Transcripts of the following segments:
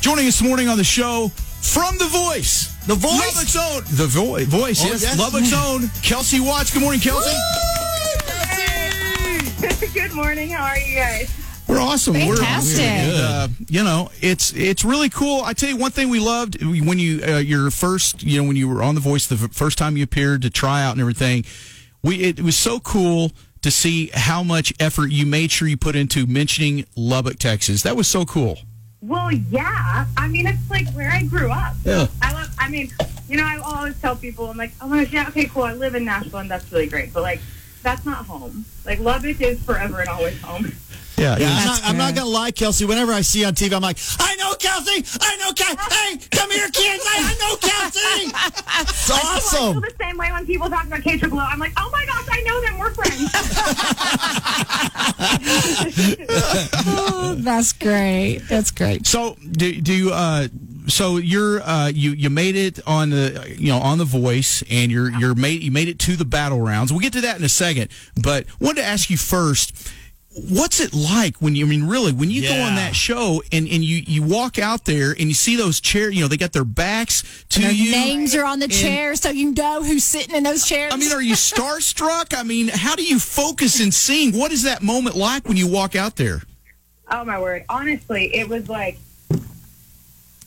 Joining us this morning on the show from The Voice. The Voice? Lubbock's own. The vo- Voice, Oh, yes. yes. Lubbock's own. Kelsey Watts. Good morning, Kelsey. Good morning. How are you guys? We're awesome. We're- Fantastic. We're, uh, you know, it's it's really cool. I tell you one thing we loved when you uh, your first, you know, when you were on The Voice the f- first time you appeared to try out and everything. We it was so cool to see how much effort you made sure you put into mentioning Lubbock, Texas. That was so cool. Well, yeah. I mean, it's like where I grew up. Yeah. I love. I mean, you know, I always tell people, I'm like, oh my gosh, yeah, okay, cool. I live in Nashville, and that's really great. But like, that's not home. Like, Lubbock is forever and always home. Yeah. Yeah, I'm not, I'm not gonna lie, Kelsey. Whenever I see you on TV, I'm like, I know Kelsey. I know Kelsey. Hey, come here, kids. I, I know Kelsey. It's awesome. I feel awesome. the same way when people talk about K Triple L. I'm like, oh my gosh, I know them. We're friends. Oh, that's great. That's great. So do do you uh so you're uh you you made it on the you know on the voice and you're you're made you made it to the battle rounds. We'll get to that in a second, but wanted to ask you first What's it like when you? I mean, really, when you go on that show and, and you, you walk out there and you see those chairs, you know, they got their backs to Their you. names are on the chair, so you know who's sitting in those chairs. I mean, are you starstruck? I mean, how do you focus and sing? What is that moment like when you walk out there? oh my word. Honestly, it was like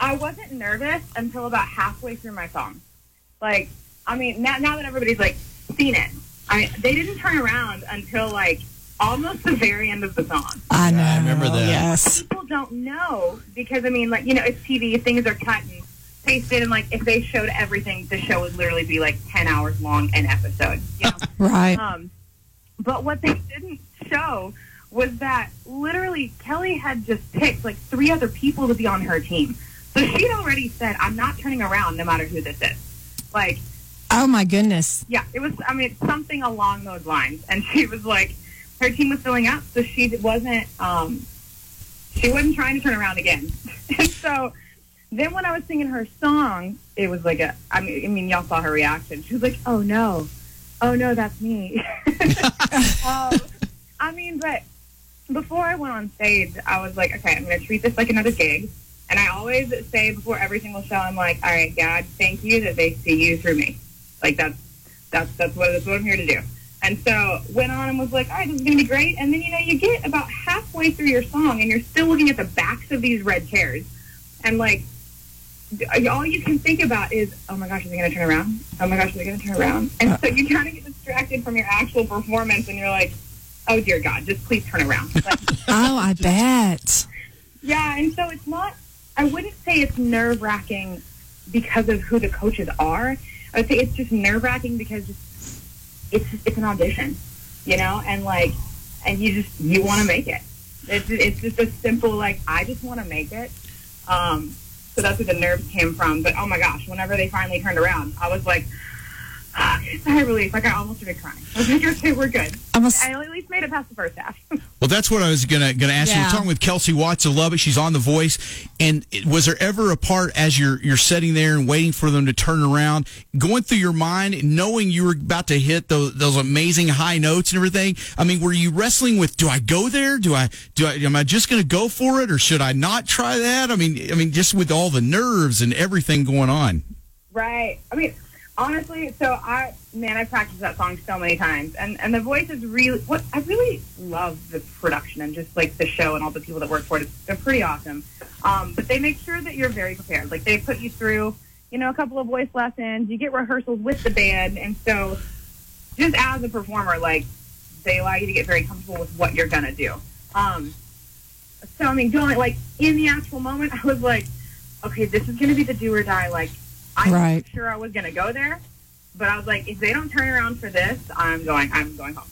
I wasn't nervous until about halfway through my song. Like, I mean, now, now that everybody's like seen it, I they didn't turn around until like almost the very end of the song. I know. I remember that. Yes. people don't know because I mean, like you know, it's TV. Things are cut and pasted, and like if they showed everything, the show would literally be like ten hours long an episode. You know? Right. um, but what they didn't show was that literally Kelly had just picked like three other people to be on her team. So she'd already said, "I'm not turning around, no matter who this is." Like, Oh my goodness. yeah, it was. I mean, something along those lines. And she was like, her team was filling up, so she wasn't. Um, she wasn't trying to turn around again. and so then when I was singing her song, it was like a. I mean, I mean, y'all saw her reaction. She was like, "Oh no, oh no, that's me." um, I mean, but before I went on stage, I was like, okay, I'm going to treat this like another gig. And I always say before every single show, I'm like, all right, God, thank you that they see you through me. Like that's that's that's what that's what I'm here to do. And so went on and was like, all right, this is gonna be great. And then you know you get about halfway through your song and you're still looking at the backs of these red chairs, and like all you can think about is, oh my gosh, are they gonna turn around? Oh my gosh, are they gonna turn around? And so you kind of get distracted from your actual performance, and you're like, oh dear God, just please turn around. Like, Oh, I bet. yeah, and so it's not. I wouldn't say it's nerve wracking because of who the coaches are. I would say it's just nerve wracking because it's it's an audition, you know, and like, and you just you want to make it. It's it's just a simple like I just want to make it. Um, so that's where the nerves came from. But oh my gosh, whenever they finally turned around, I was like. Sigh of relief. Like I almost started crying. I was like, okay, we're good. I'm a s- I at least made it past the first half. Well, that's what I was gonna gonna ask you. Yeah. We're talking with Kelsey Watts I love it. She's on The Voice. And it- was there ever a part as you're you're sitting there and waiting for them to turn around, going through your mind, knowing you were about to hit those those amazing high notes and everything? I mean, were you wrestling with, do I go there? Do I do I am I just gonna go for it, or should I not try that? I mean, I mean, just with all the nerves and everything going on. Right. I mean, honestly, so I man, I practiced that song so many times, and and the voice is really what I really love the production and just like the show and all the people that work for it. They're pretty awesome. Um, but they make sure that you're very prepared. Like they put you through, you know, a couple of voice lessons. You get rehearsals with the band, and so just as a performer, like they allow you to get very comfortable with what you're gonna do. Um, so I mean, going like in the actual moment, I was like, okay, this is gonna be the do or die. Like I Right. was sure I was gonna go there, but I was like, if they don't turn around for this, I'm going. I'm going home.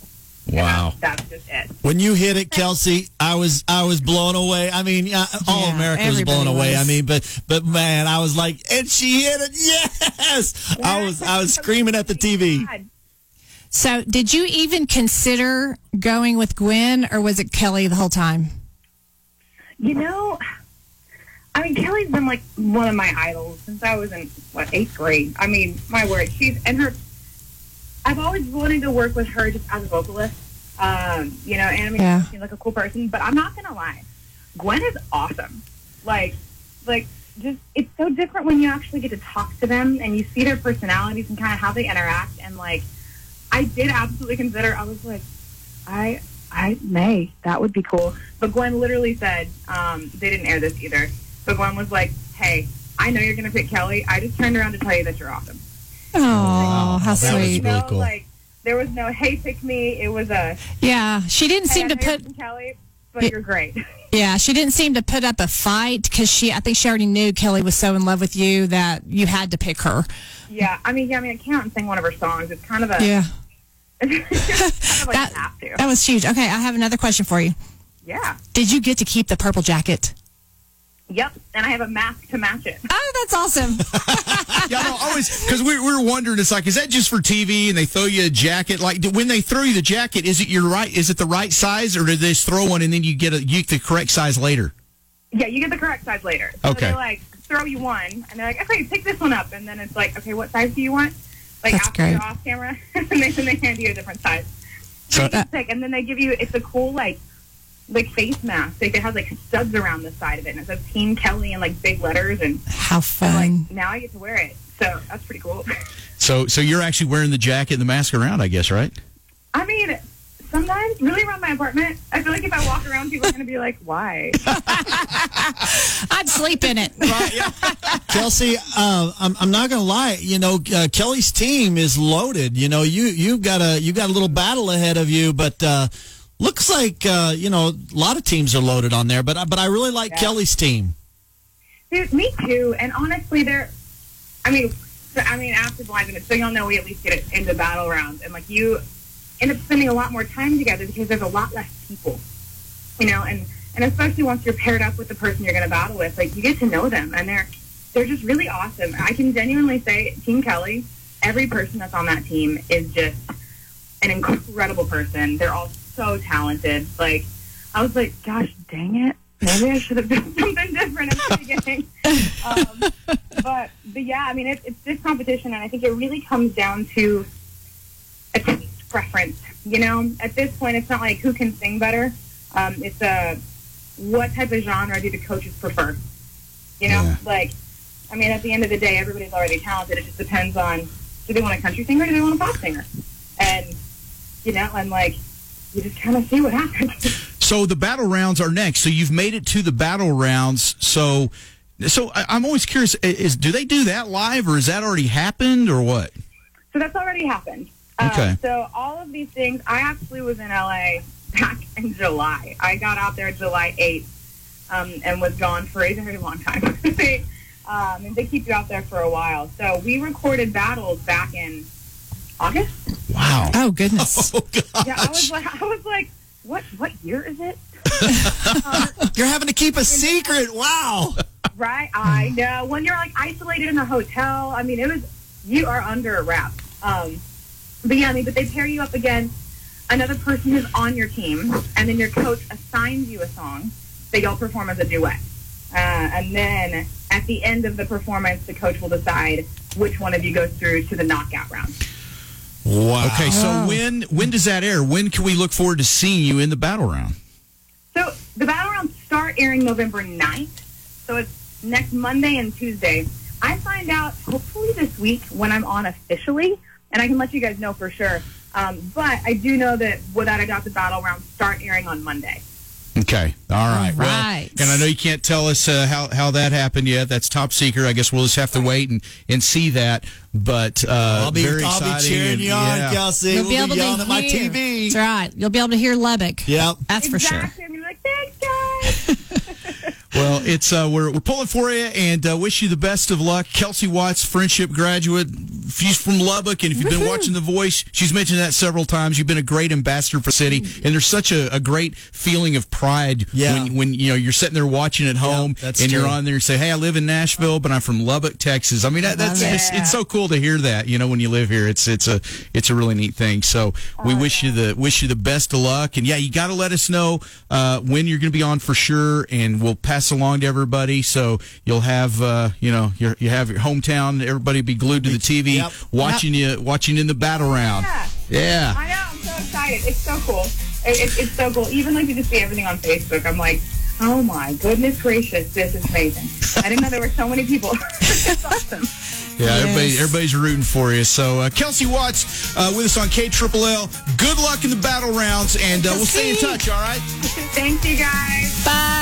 Wow. That's, that's just it. When you hit it, Kelsey, I was I was blown away. I mean, yeah, all Yeah, America was blown everybody away. was. I mean, but but man, I was like, and she hit it. Yes, I was I was screaming at the TV. God. So, did you even consider going with Gwen, or was it Kelly the whole time? You know, I mean, Kelly's been like one of my idols since I was in what eighth grade. I mean, my word, she's and her. I've always wanted to work with her just as a vocalist. Um, you know, and I mean, Yeah. she seems like a cool person. But I'm not gonna lie, Gwen is awesome. Like, like just it's so different when you actually get to talk to them and you see their personalities and kind of how they interact. And like, I did absolutely consider. I was like, I I may. That would be cool. But Gwen literally said, um, they didn't air this either. But Gwen was like, hey, I know you're going to pick Kelly. I just turned around to tell you that you're awesome. Oh, how that was sweet. really no, cool. like, there was no, hey, pick me. It was a, Yeah, she didn't hey, seem I to know put. Kelly, but you're great. Yeah, she didn't seem to put up a fight because she. I think she already knew Kelly was so in love with you that you had to pick her. yeah. I mean, yeah, I mean, I can't sing one of her songs. It's kind of a, Yeah, kind of like that you have to. that was huge. Okay, I have another question for you. Yeah. Did you get to keep the purple jacket? Yep. And I have a mask to match it. Oh, that's awesome. Yeah, no, always because we, we were wondering. It's like, is that just for TV? And they throw you a jacket. Like do- when they throw you the jacket, is it your right? Is it the right size, or do they just throw one and then you get a you get the correct size later? Yeah, you get the correct size later. So Okay. they like throw you one, and they're like, okay, pick this one up, and then it's like, okay, what size do you want? Like That's after great. you're off camera, and then they, they hand you a different size. So So that- pick, and then they give you it's a cool like like face mask. Like it has like studs around the side of it, and it says Team Kelly in like big letters, and How I'm fun. like now I get to wear it. So that's pretty cool. So so you're actually wearing the jacket and the mask around, I guess, right? I mean. Sometimes, really around my apartment, I feel like if I walk around, people are going to be like, "Why?" I'd sleep in it. Kelsey, uh, I'm, I'm not going to lie. You know, uh, Kelly's team is loaded. You know, you you've got a you've got a little battle ahead of you, but uh, looks like uh, you know a lot of teams are loaded on there. But I- but I really like Yeah. Kelly's team. Dude, me too. And honestly, they're. I mean, so, I mean, after blind minutes, so y'all know we at least get it into battle rounds, and like you end up spending a lot more time together because there's a lot less people, you know, and and especially once you're paired up with the person you're going to battle with, like you get to know them, and they're they're just really awesome. I can genuinely say, Team Kelly, every person that's on that team is just an incredible person. They're all so talented. Like, I was like, gosh, dang it. Maybe I should have done something different at the beginning. Um, but, but yeah, I mean, it, it's this competition, and I think it really comes down to a taste preference. You know, at this point, it's not like who can sing better. Um, it's a what type of genre do the coaches prefer? You know, Yeah. like, I mean, at the end of the day, everybody's already talented. It just depends on do they want a country singer or do they want a pop singer? And, you know, and like, you just kind of see what happens. So the battle rounds are next. So you've made it to the battle rounds. So so I, I'm always curious: is do they do that live, or has that already happened, or what? So that's already happened. Um, Okay. so all of these things, I actually was in LA back in July. I got out there July 8th um, and was gone for a very long time. Um, and they keep you out there for a while. So we recorded battles back in August. Wow. Oh goodness. Oh gosh, Yeah, I was like, I was like, what what year is it? you're having to keep a secret. Wow. Right, I know. When you're like isolated in a hotel, I mean, it was you are under a wrap. Um, but yeah, I mean, but they pair you up against another person who's on your team, and then your coach assigns you a song that you'll perform as a duet. Uh, and then at the end of the performance, the coach will decide which one of you goes through to the knockout round. Wow. Okay, so when when does that air? When can we look forward to seeing you in the battle round? So the battle rounds start airing November 9th. So it's next Monday and Tuesday. I find out hopefully this week when I'm on officially, and I can let you guys know for sure. Um, but I do know that without a doubt the battle rounds start airing on Monday. Okay, all right. All Well, and I know you can't tell us uh, how how that happened yet. That's top secret. I guess we'll just have to wait and, and see that. But uh, I'll be, very I'll be cheering and- you on, yeah. Kelsey. You'll we'll be able yelling to at my hear. TV. That's right. You'll be able to hear Lubbock. Yep. That's for sure. exactly. I'm gonna be like, thanks, guys. Well, it's uh, we're we're pulling for you and uh, wish you the best of luck. Kelsey Watts, Frenship graduate. She's from Lubbock, and if you've been watching The Voice, she's mentioned that several times. You've been a great ambassador for the city, and there's such a, a great feeling of pride Yeah. when when you know you're sitting there watching at home, that's and you're on there and say, "Hey, I live in Nashville, but I'm from Lubbock, Texas." I mean, that, that's it. it's, it's so cool to hear that. You know, when you live here, it's it's a it's a really neat thing. So we wish you the wish you the best of luck, and yeah, you got to let us know uh, when you're going to be on for sure, and we'll pass along to everybody. So you'll have uh, you know your you have your hometown. Everybody be glued to the TV, Yep. watching you watching in the battle round. Yeah. Yeah. I know. I'm so excited. It's so cool. It, it, it's so cool. Even like you just see everything on Facebook. I'm like, oh my goodness gracious, this is amazing. I didn't know there were so many people. it's awesome. Yeah, everybody, everybody's rooting for you. So, uh, Kelsey Watts uh, with us on K Triple L. Good luck in the battle rounds, and uh, we'll stay in touch. All right. Thank you guys. Bye.